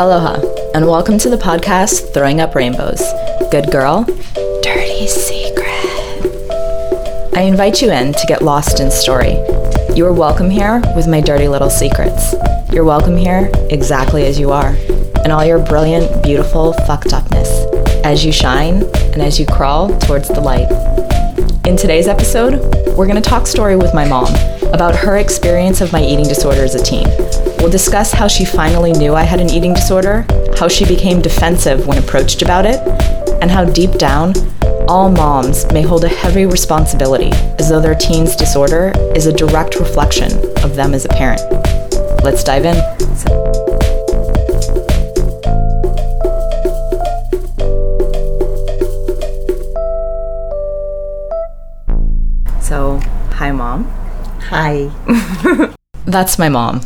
Aloha, and welcome to the podcast Throwing Up Rainbows. Good girl, dirty secret. I invite you in to get lost in story. You are welcome here with my dirty little secrets. You're welcome here exactly as you are, and all your brilliant, beautiful fucked upness as you shine and as you crawl towards the light. In today's episode, we're going to talk story with my mom about her experience of my eating disorder as a teen. We'll discuss how she finally knew I had an eating disorder, how she became defensive when approached about it, and how deep down, all moms may hold a heavy responsibility as though their teen's disorder is a direct reflection of them as a parent. Let's dive in. That's my mom.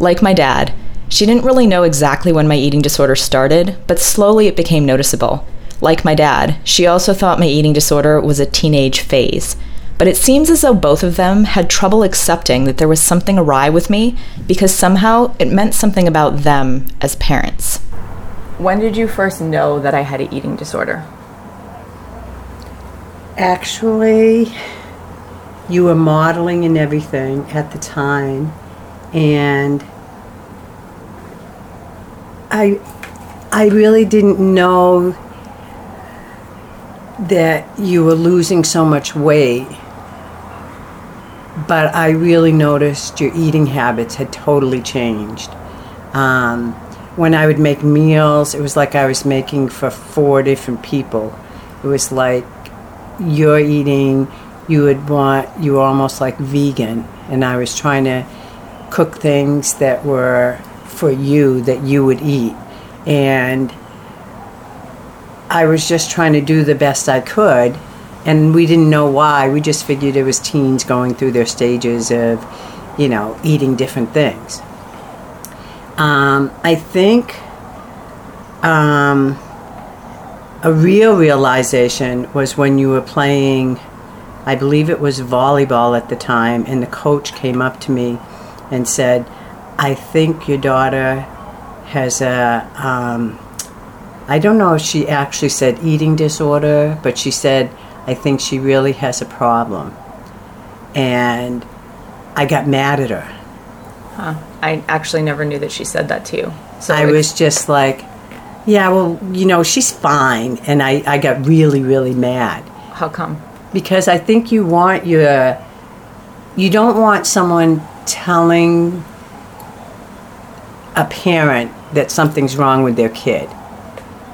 Like my dad, she didn't really know exactly when my eating disorder started, but slowly it became noticeable. Like my dad, she also thought my eating disorder was a teenage phase. But it seems as though both of them had trouble accepting that there was something awry with me because somehow it meant something about them as parents. When did you first know that I had an eating disorder? Actually, you were modeling and everything at the time, and I, I really didn't know that you were losing so much weight. But I really noticed your eating habits had totally changed. Um, when I would make meals, it was like I was making for four different people. It was like you're eating, you would want, you were almost like vegan, and I was trying to cook things that were for you that you would eat. And I was just trying to do the best I could, and we didn't know why. We just figured it was teens going through their stages of, you know, eating different things. Um, I think um, a real realization was when you were playing, I believe it was volleyball at the time, and the coach came up to me and said, I think your daughter has a, um, I don't know if she actually said eating disorder, but she said, I think she really has a problem. And I got mad at her. Huh. I actually never knew that she said that to you. So I was just like, yeah, well, you know, she's fine. And I, I got really, really mad. How come? Because I think you want your, you don't want someone telling a parent that something's wrong with their kid.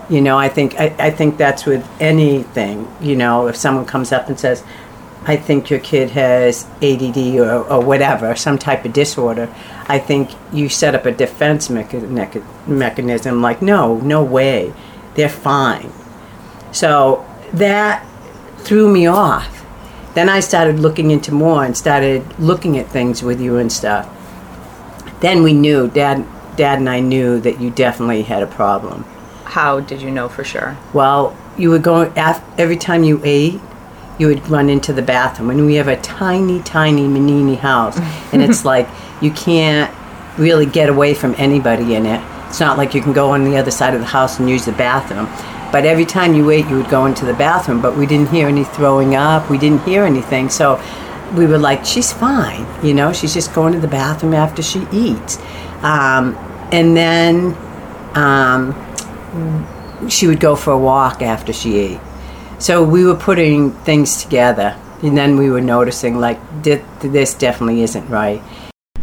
You know, I think I, I think that's with anything. You know, if someone comes up and says, "I think your kid has ADD or, or whatever, some type of disorder," I think you set up a defense mecha- mechanism. Like, no, no way, they're fine. So that threw me off. Then I started looking into more and started looking at things with you and stuff. Then we knew, Dad, Dad and I knew that you definitely had a problem how did you know for sure? Well, you would go every time you ate, you would run into the bathroom. And we have a tiny, tiny Manini house, and it's like you can't really get away from anybody in it. It's not like you can go on the other side of the house and use the bathroom. But every time you ate, you would go into the bathroom. But we didn't hear any throwing up. We didn't hear anything. So we were like, she's fine. You know, she's just going to the bathroom after she eats. Um, and then um, she would go for a walk after she ate. So we were putting things together, and then we were noticing like this definitely isn't right.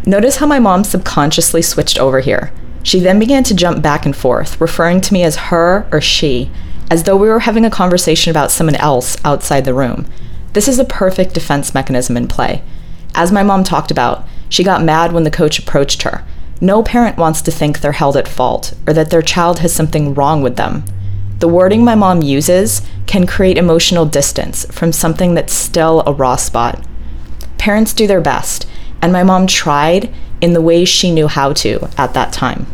Notice how my mom subconsciously switched over here. She then began to jump back and forth, referring to me as her or she, as though we were having a conversation about someone else outside the room. This is a perfect defense mechanism in play. As my mom talked about, she got mad when the coach approached her, no parent wants to think they're held at fault or that their child has something wrong with them. The wording my mom uses can create emotional distance from something that's still a raw spot. Parents do their best, and my mom tried in the ways she knew how to at that time.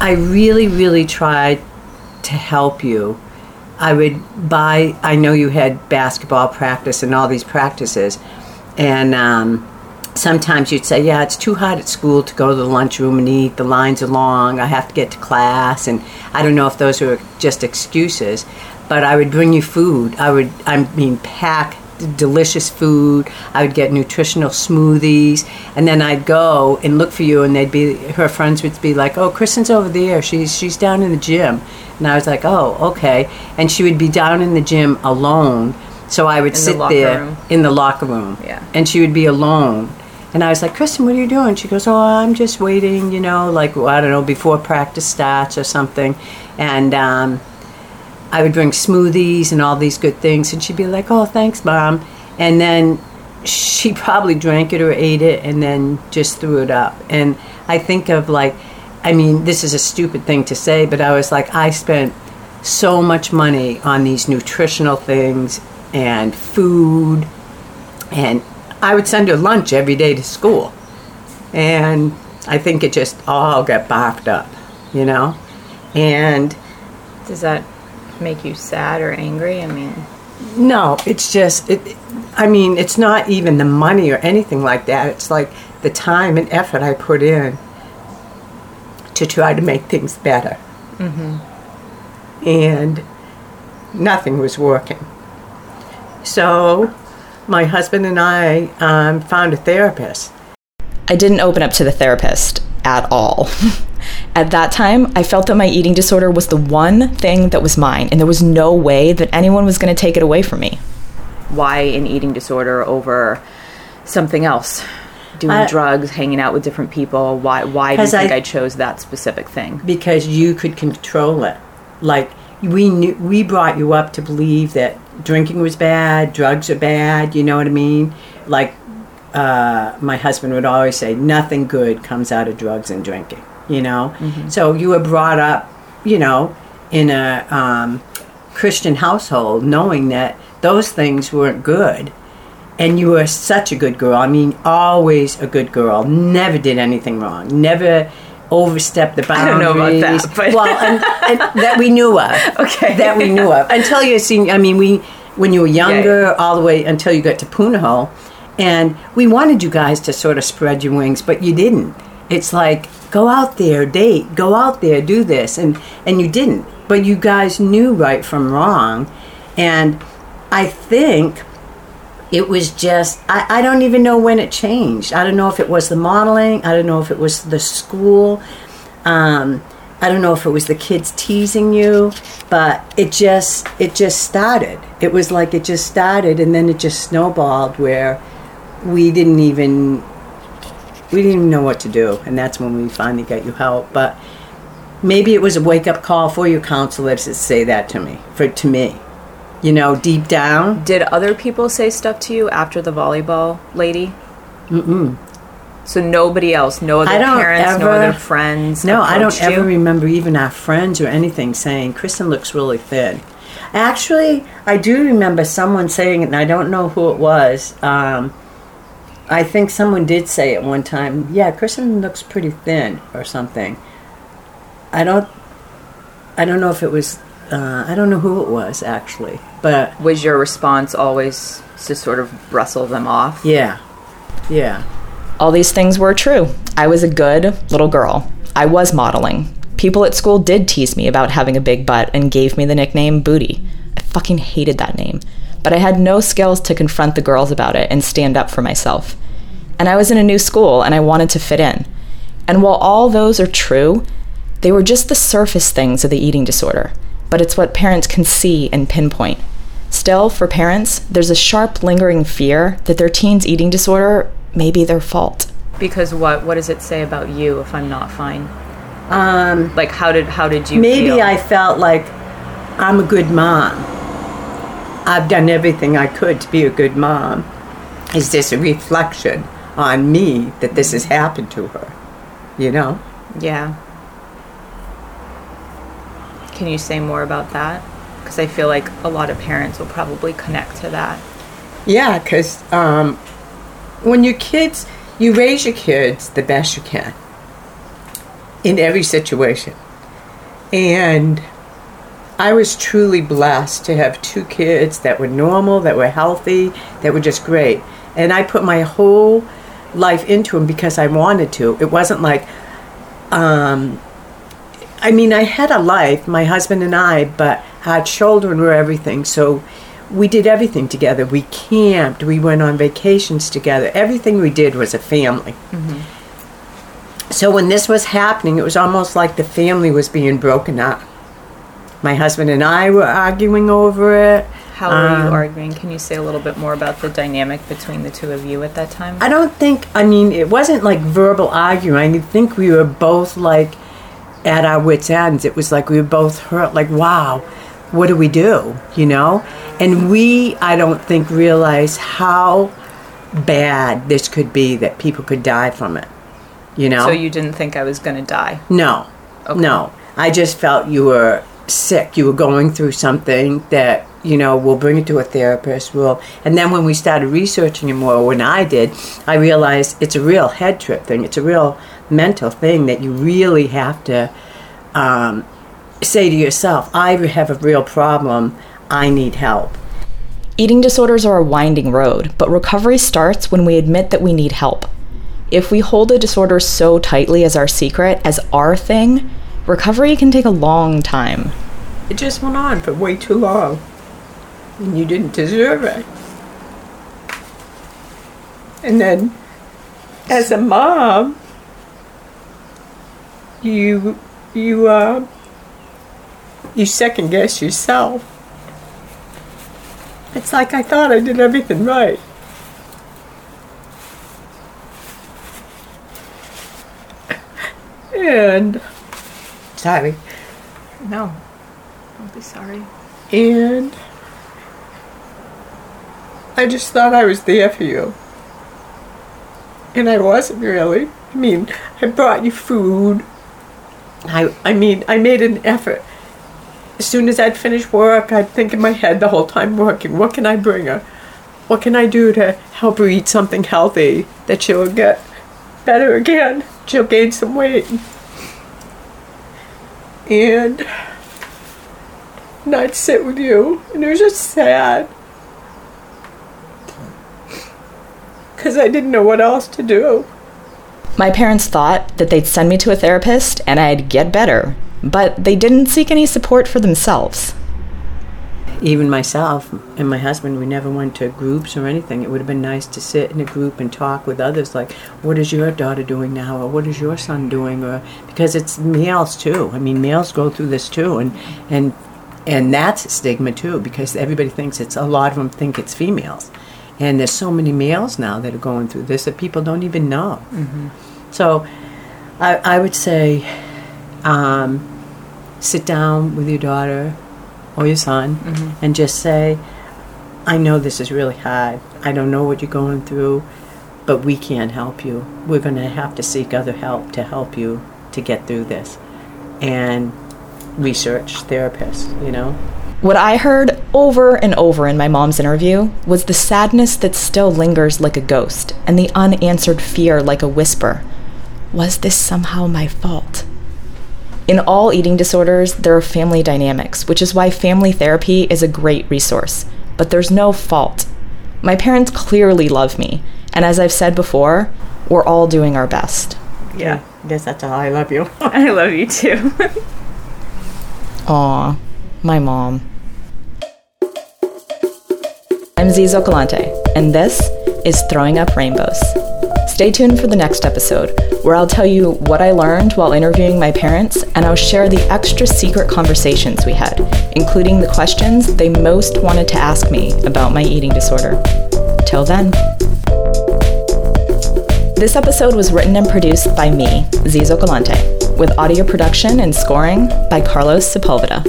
I really, really tried to help you. I would buy, I know you had basketball practice and all these practices, and um, sometimes you'd say, Yeah, it's too hot at school to go to the lunchroom and eat. The lines are long. I have to get to class. And I don't know if those were just excuses, but I would bring you food. I would, I mean, pack delicious food. I would get nutritional smoothies, and then I'd go and look for you, and they'd be her friends would be like, "Oh, Kristen's over there. She's she's down in the gym," and I was like, "Oh, okay." And she would be down in the gym alone, so I would In sit locker there room. in the locker room, Yeah. and she would be alone. And I was like, Kristen, what are you doing? She goes, Oh, I'm just waiting, you know, like, well, I don't know, before practice starts or something. And um, I would bring smoothies and all these good things, and she'd be like, "Oh, thanks, mom," and then she probably drank it or ate it, and then just threw it up. And I think of like, I mean, this is a stupid thing to say, but I was like, I spent so much money on these nutritional things and food, and I would send her lunch every day to school, and I think it just all got barfed up, you know, and. Does that make you sad or angry? I mean, No, it's just it. I mean, it's not even the money or anything like that. It's like the time and effort I put in to try to make things better, mm-hmm. and nothing was working. So, my husband and I um, found a therapist. I didn't open up to the therapist at all. at that time, I felt that my eating disorder was the one thing that was mine, and there was no way that anyone was going to take it away from me. Why an eating disorder over something else? Doing I- drugs, hanging out with different people. Why? Why do you 'Cause I- think I, chose that specific thing? because you could control it. Like we knew, we brought you up to believe that drinking was bad, drugs are bad. You know what I mean? Like uh, my husband would always say, nothing good comes out of drugs and drinking. You know, so you were brought up, you know, in a um, Christian household, knowing that those things weren't good. And you were such a good girl. I mean, always a good girl. Never did anything wrong. Never overstepped the I don't boundaries. know about that, but- well, and, and that we knew of. Okay. That we knew of until you seen. I mean, we when you were younger, all the way until you got to Punahou, and we wanted you guys to sort of spread your wings, but you didn't. It's like go out there, date, go out there, do this, and and you didn't. But you guys knew right from wrong, and I think it was just I, I don't even know when it changed. I don't know if it was the modeling. I don't know if it was the school. Um, i don't know if it was the kids teasing you. But it just it just started. It was like it just started. And then it just snowballed where we didn't even we didn't even know what to do and that's when we finally got you help but maybe it was a wake-up call for your counselors to say that to me for to me you know deep down Did other people say stuff to you after the volleyball lady? Mm-mm. So nobody else, no other parents, no other friends. No, I don't approached ever remember even our friends or anything saying Kristen looks really thin. Actually, I do remember someone saying it, and I don't know who it was. Um, I think someone did say it one time. Yeah, Kristen looks pretty thin or something. I don't. I don't know if it was. Uh, I don't know who it was actually, but Was your response always to sort of bristle them off? yeah, yeah. All these things were true. I was a good little girl. I was modeling. People at school did tease me about having a big butt and gave me the nickname Booty. I fucking hated that name. But I had no skills to confront the girls about it and stand up for myself. And I was in a new school and I wanted to fit in. And while all those are true, they were just the surface things of the eating disorder. But it's what parents can see and pinpoint. Still, for parents, there's a sharp, lingering fear that their teen's eating disorder may be their fault. Because what? What does it say about you if I'm not fine? Um, Like, how did how did you? maybe feel? I felt like I'm a good mom. I've done everything I could to be a good mom. Is this a reflection on me that this has happened to her? You know? Yeah. Can you say more about that? Because I feel like a lot of parents will probably connect to that. Yeah, because um, when your kids, you raise your kids the best you can in every situation. And I was truly blessed to have two kids that were normal, that were healthy, that were just great. And I put my whole life into them because I wanted to. It wasn't like, um, I mean, I had a life, my husband and I, but our children were everything. So we did everything together. We camped, we went on vacations together. Everything we did was a family. So when this was happening, it was almost like the family was being broken up. My husband and I were arguing over it. How were you Um, arguing? Can you say a little bit more about the dynamic between the two of you at that time? I don't think, I mean, it wasn't like verbal arguing. I think we were both like at our wits' ends. It was like we were both hurt, like, wow, what do we do? You know? And we, I don't think, realized how bad this could be that people could die from it. You know? So you didn't think I was going to die? No, Okay. no. I just felt you were sick. You were going through something that you know. We'll bring it to a therapist. We'll, and then when we started researching it more, when I did, I realized it's a real head trip thing. It's a real mental thing that you really have to um, say to yourself, "I have a real problem. I need help." Eating disorders are a winding road, but recovery starts when we admit that we need help. If we hold a disorder so tightly as our secret, as our thing, recovery can take a long time. It just went on for way too long, and you didn't deserve it. And then, as a mom, you you uh, you second guess yourself. It's like I thought I did everything right. And sorry. No. Don't be sorry. And I just thought I was there for you. And I wasn't really. I mean, I brought you food. I I mean, I made an effort. As soon as I'd finish work, I'd think in my head the whole time working, what can I bring her? What can I do to help her eat something healthy that she'll get better again? She'll gain some weight. And I'd sit with you, and it was just sad. Because I didn't know what else to do. My parents thought that they'd send me to a therapist and I'd get better, but they didn't seek any support for themselves. Even myself and my husband, we never went to groups or anything. It would have been nice to sit in a group and talk with others, like, what is your daughter doing now, or what is your son doing, or because it's males too. I mean, males go through this too, and and and that's a stigma too, because everybody thinks it's a lot of them think it's females, and there's so many males now that are going through this that people don't even know. So, I I would say, um, sit down with your daughter or your son mm-hmm. and just say, I know this is really hard. I don't know what you're going through, but we can't help you. We're going to have to seek other help to help you to get through this. And research therapists, you know? What I heard over and over in my mom's interview was the sadness that still lingers like a ghost and the unanswered fear like a whisper. Was this somehow my fault? In all eating disorders, there are family dynamics, which is why family therapy is a great resource. But there's no fault. My parents clearly love me, and as I've said before, we're all doing our best. Yeah. I guess that's all. I love you. I love you too. Aw, my mom. I'm Zizo Galante, and this is Throwing Up Rainbows. Stay tuned for the next episode, where I'll tell you what I learned while interviewing my parents, and I'll share the extra secret conversations we had, including the questions they most wanted to ask me about my eating disorder. Till then. This episode was written and produced by me, Zizo Galante, with audio production and scoring by Carlos Sepulveda.